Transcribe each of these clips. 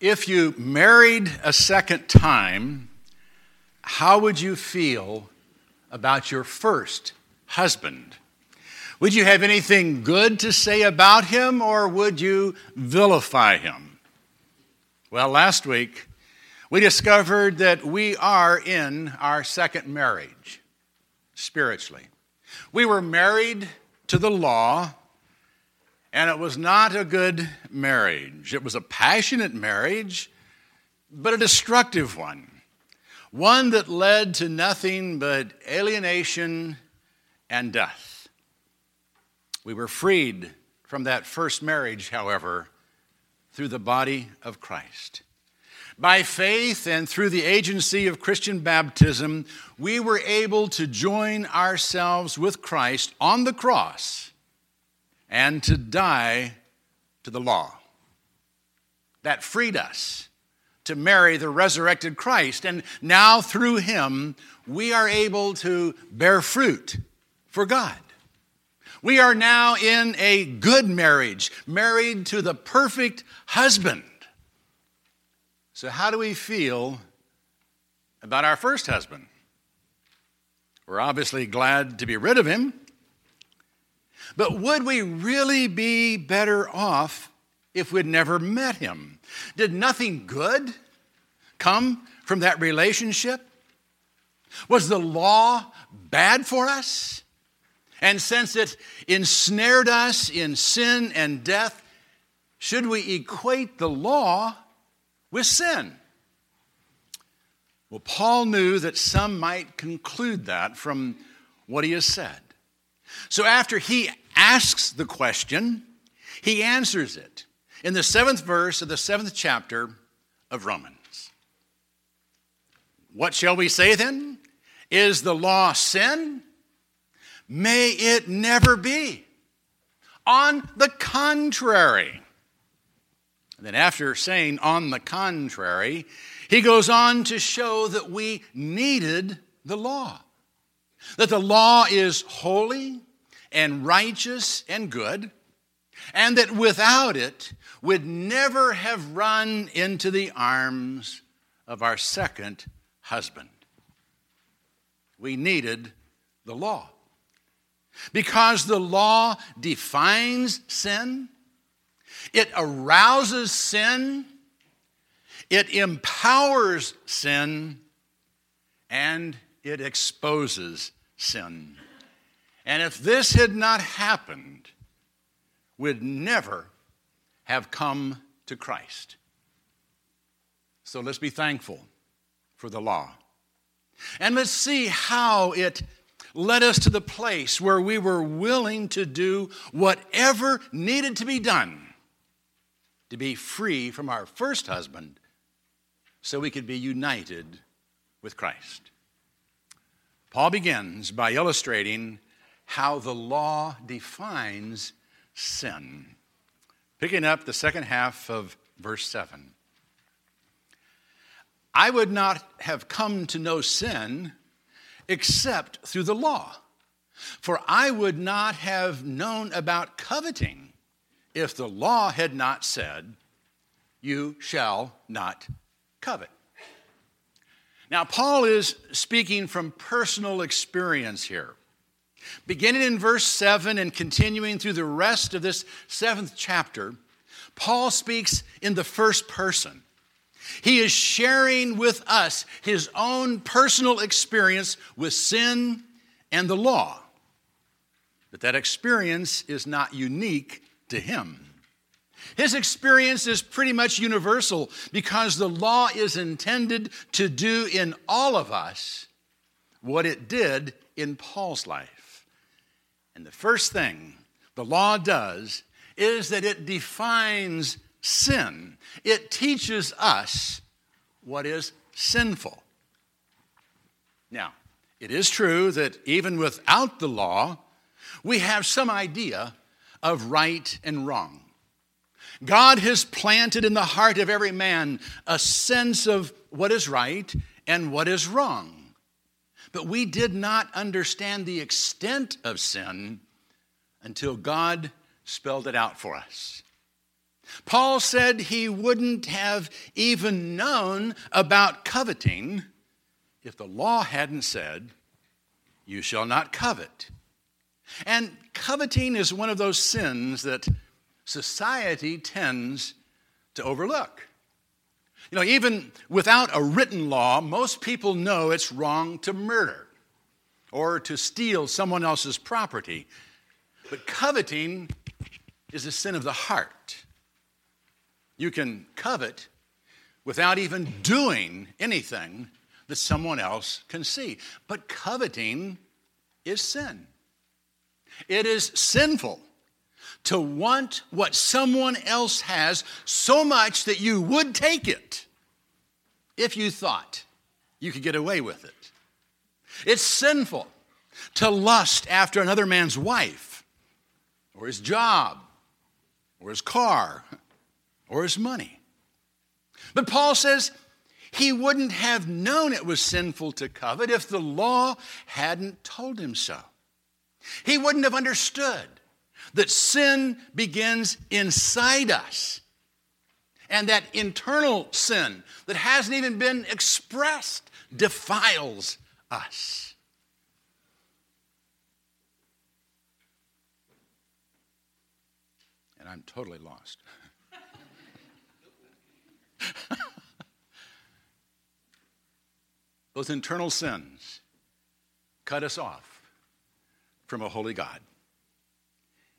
If you married a second time, how would you feel about your first husband? Would you have anything good to say about him or would you vilify him? Well, last week we discovered that we are in our second marriage spiritually. We were married to the law and it was not a good marriage. It was a passionate marriage, but a destructive one. One that led to nothing but alienation and death. We were freed from that first marriage, however, through the body of Christ. By faith and through the agency of Christian baptism, we were able to join ourselves with Christ on the cross and to die to the law. That freed us to marry the resurrected Christ. And now, through him, we are able to bear fruit for God. We are now in a good marriage, married to the perfect husband. So, how do we feel about our first husband? We're obviously glad to be rid of him. But would we really be better off if we'd never met him? Did nothing good come from that relationship? Was the law bad for us? And since it ensnared us in sin and death, should we equate the law with sin? Well, Paul knew that some might conclude that from what he has said. So after he asks the question, he answers it in the seventh verse of the seventh chapter of Romans. What shall we say then? Is the law sin? May it never be. On the contrary. And then, after saying on the contrary, he goes on to show that we needed the law. That the law is holy, and righteous and good, and that without it would never have run into the arms of our second husband. We needed the law. Because the law defines sin, it arouses sin, it empowers sin, and it exposes sin. And if this had not happened, we'd never have come to Christ. So let's be thankful for the law. And let's see how it led us to the place where we were willing to do whatever needed to be done to be free from our first husband so we could be united with Christ. Paul begins by illustrating how the law defines sin. Picking up the second half of verse 7. I would not have come to know sin except through the law, for I would not have known about coveting if the law had not said, You shall not covet. Now, Paul is speaking from personal experience here. Beginning in verse 7 and continuing through the rest of this seventh chapter, Paul speaks in the first person. He is sharing with us his own personal experience with sin and the law. But that experience is not unique to him. His experience is pretty much universal because the law is intended to do in all of us what it did in Paul's life. And the first thing the law does is that it defines sin, it teaches us what is sinful. Now, it is true that even without the law, we have some idea of right and wrong. God has planted in the heart of every man a sense of what is right and what is wrong. But we did not understand the extent of sin until God spelled it out for us. Paul said he wouldn't have even known about coveting if the law hadn't said, You shall not covet. And coveting is one of those sins that society tends to overlook. You know, even without a written law, most people know it's wrong to murder or to steal someone else's property. But coveting is a sin of the heart. You can covet without even doing anything that someone else can see. But coveting is sin. It is sinful to want what someone else has so much that you would take it if you thought you could get away with it. It's sinful to lust after another man's wife or his job or his car or his money. But Paul says he wouldn't have known it was sinful to covet if the law hadn't told him so. He wouldn't have understood that sin begins inside us and that internal sin that hasn't even been expressed defiles us. And I'm totally lost. Those internal sins cut us off from a holy God,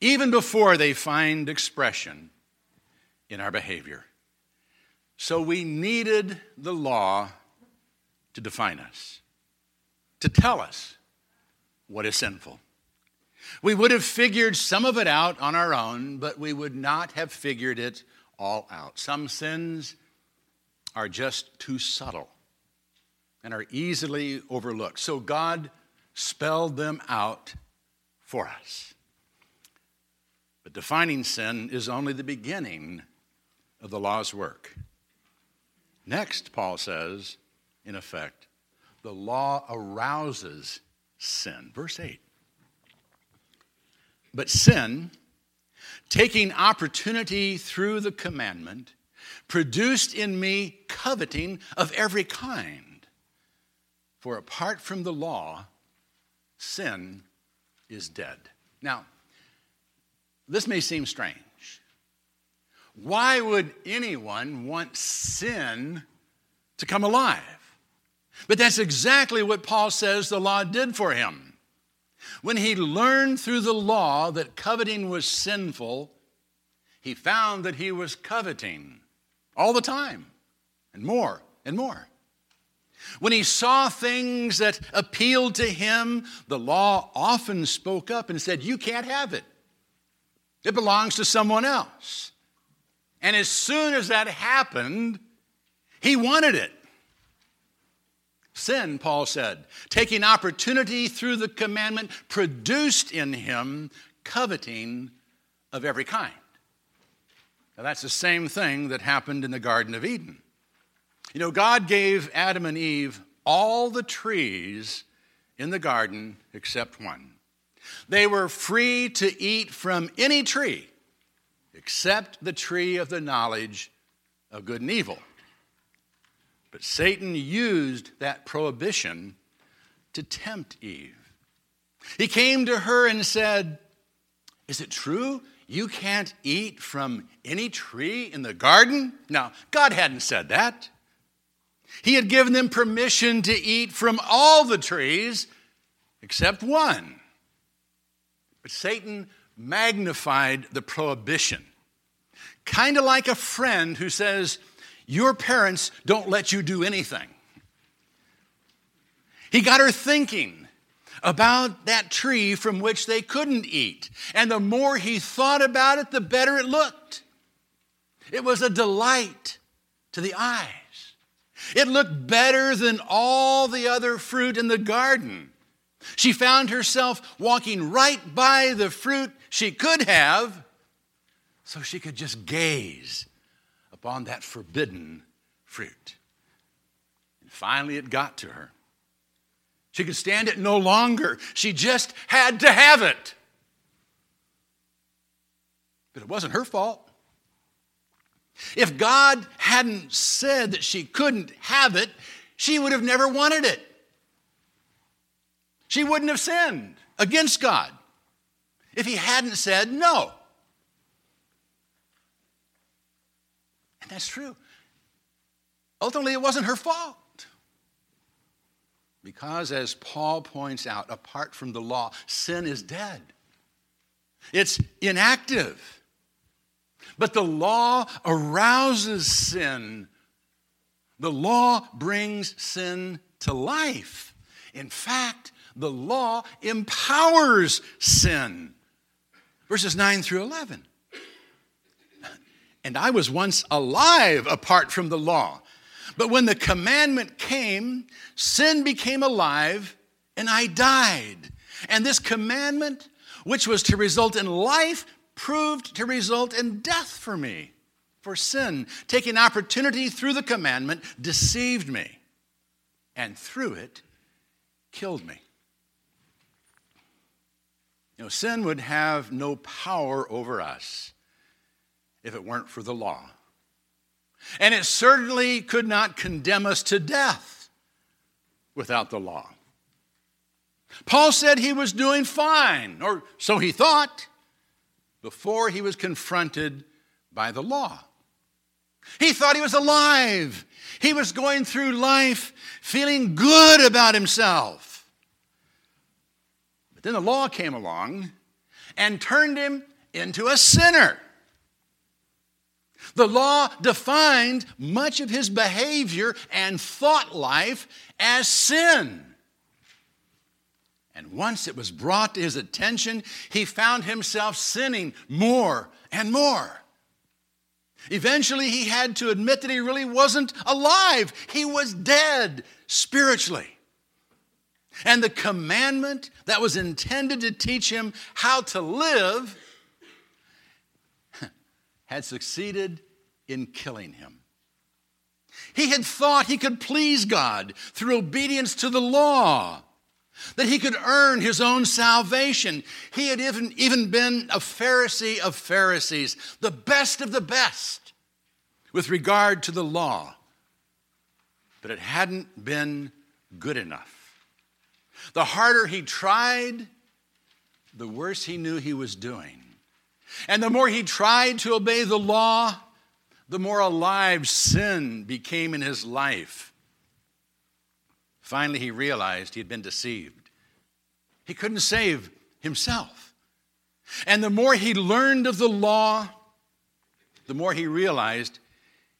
even before they find expression in our behavior. So we needed the law to define us, to tell us what is sinful. We would have figured some of it out on our own, but we would not have figured it all out. Some sins are just too subtle and are easily overlooked. So God spelled them out for us. But defining sin is only the beginning of the law's work. Next, Paul says, in effect, the law arouses sin. Verse 8. But sin, taking opportunity through the commandment, produced in me coveting of every kind. For apart from the law, sin is dead. Now, this may seem strange. Why would anyone want sin to come alive? But that's exactly what Paul says the law did for him. When he learned through the law that coveting was sinful, he found that he was coveting all the time and more and more. When he saw things that appealed to him, the law often spoke up and said, You can't have it. It belongs to someone else. And as soon as that happened, he wanted it. Sin, Paul said, taking opportunity through the commandment, produced in him coveting of every kind. Now, that's the same thing that happened in the Garden of Eden. You know, God gave Adam and Eve all the trees in the garden except one. They were free to eat from any tree except the tree of the knowledge of good and evil. But Satan used that prohibition to tempt Eve. He came to her and said, Is it true you can't eat from any tree in the garden? Now, God hadn't said that. He had given them permission to eat from all the trees except one. Satan magnified the prohibition, kind of like a friend who says, Your parents don't let you do anything. He got her thinking about that tree from which they couldn't eat. And the more he thought about it, the better it looked. It was a delight to the eyes. It looked better than all the other fruit in the garden. She found herself walking right by the fruit she could have so she could just gaze upon that forbidden fruit. And finally, it got to her. She could stand it no longer. She just had to have it. But it wasn't her fault. If God hadn't said that she couldn't have it, she would have never wanted it. She wouldn't have sinned against God if He hadn't said no. And that's true. Ultimately, it wasn't her fault. Because, as Paul points out, apart from the law, sin is dead, it's inactive. But the law arouses sin. The law brings sin to life. In fact, the law empowers sin. Verses 9 through 11. And I was once alive apart from the law. But when the commandment came, sin became alive and I died. And this commandment, which was to result in life, proved to result in death for me. For sin, taking opportunity through the commandment, deceived me, and through it, killed me. You know, sin would have no power over us if it weren't for the law. And it certainly could not condemn us to death without the law. Paul said he was doing fine, or so he thought before he was confronted by the law. He thought he was alive. He was going through life feeling good about himself. But then the law came along and turned him into a sinner. The law defined much of his behavior and thought life as sin. And once it was brought to his attention, he found himself sinning more and more. Eventually, he had to admit that he really wasn't alive, he was dead spiritually. And the commandment that was intended to teach him how to live had succeeded in killing him. He had thought he could please God through obedience to the law that he could earn his own salvation. He had even, even been a Pharisee of Pharisees, the best of the best with regard to the law. But it hadn't been good enough. The harder he tried, the worse he knew he was doing. And the more he tried to obey the law, the more alive sin became in his life. Finally, he realized he had been deceived. He couldn't save himself. And the more he learned of the law, the more he realized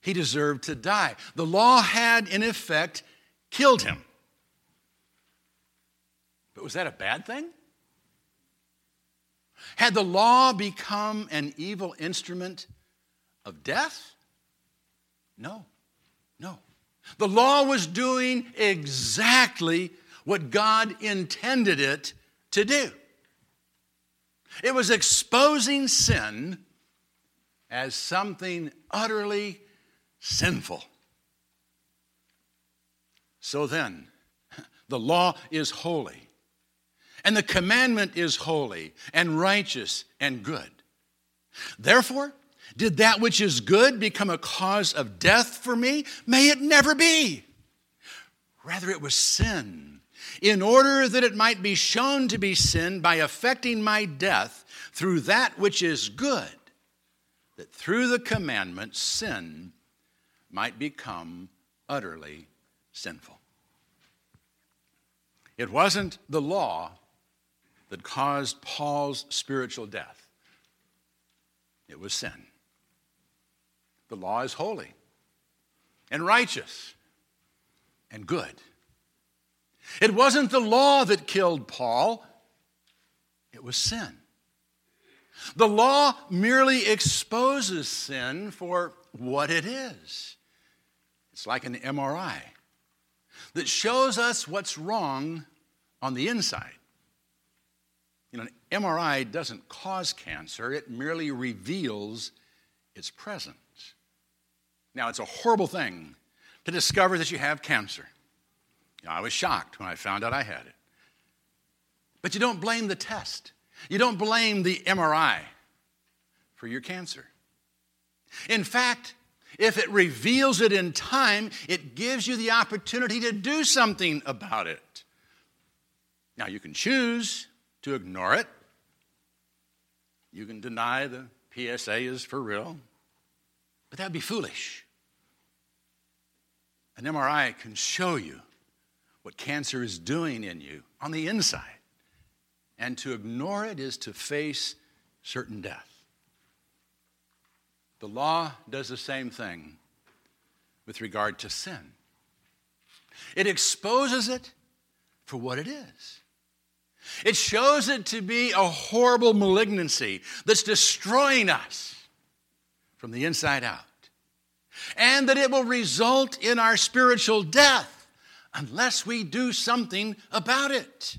he deserved to die. The law had, in effect, killed him. But was that a bad thing? Had the law become an evil instrument of death? No, no. The law was doing exactly what God intended it to do. It was exposing sin as something utterly sinful. So then, the law is holy, and the commandment is holy and righteous and good. Therefore, did that which is good become a cause of death for me? May it never be. Rather, it was sin, in order that it might be shown to be sin by affecting my death through that which is good, that through the commandment, sin might become utterly sinful. It wasn't the law that caused Paul's spiritual death, it was sin. The law is holy and righteous and good. It wasn't the law that killed Paul, it was sin. The law merely exposes sin for what it is. It's like an MRI that shows us what's wrong on the inside. You know, an MRI doesn't cause cancer, it merely reveals its presence. Now, it's a horrible thing to discover that you have cancer. You know, I was shocked when I found out I had it. But you don't blame the test, you don't blame the MRI for your cancer. In fact, if it reveals it in time, it gives you the opportunity to do something about it. Now, you can choose to ignore it. You can deny the PSA is for real, but that would be foolish. An MRI can show you what cancer is doing in you on the inside. And to ignore it is to face certain death. The law does the same thing with regard to sin. It exposes it for what it is. It shows it to be a horrible malignancy that's destroying us from the inside out, and that it will result in our spiritual death unless we do something about it.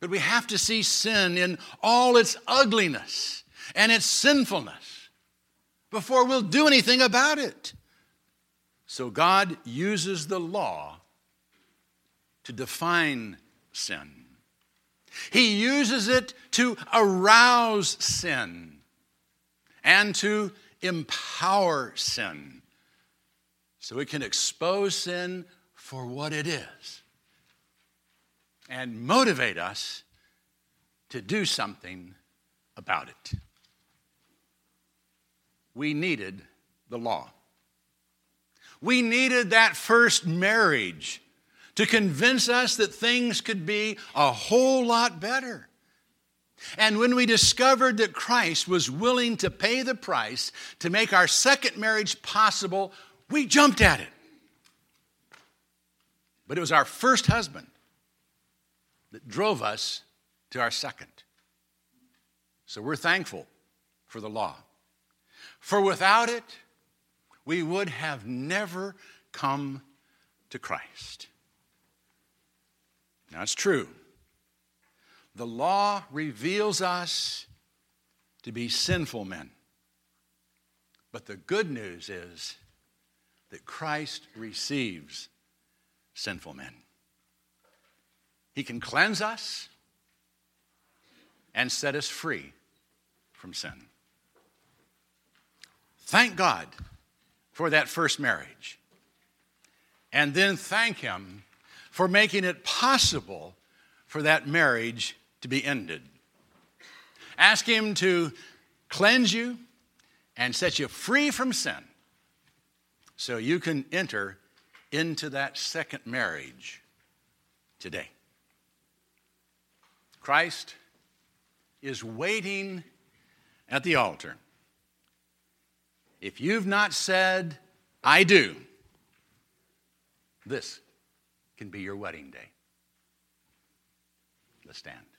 But we have to see sin in all its ugliness and its sinfulness before we'll do anything about it. So God uses the law to define sin. He uses it to arouse sin and to empower sin so it can expose sin for what it is and motivate us to do something about it. We needed the law. We needed that first marriage to convince us that things could be a whole lot better. And when we discovered that Christ was willing to pay the price to make our second marriage possible, we jumped at it. But it was our first husband that drove us to our second. So we're thankful for the law. For without it, we would have never come to Christ. Now, it's true. The law reveals us to be sinful men. But the good news is that Christ receives sinful men. He can cleanse us and set us free from sin. Thank God for that first marriage. And then thank Him for making it possible for that marriage to be ended. Ask Him to cleanse you and set you free from sin so you can enter into that second marriage today. Christ is waiting at the altar. If you've not said, I do, this can be your wedding day. Let's stand.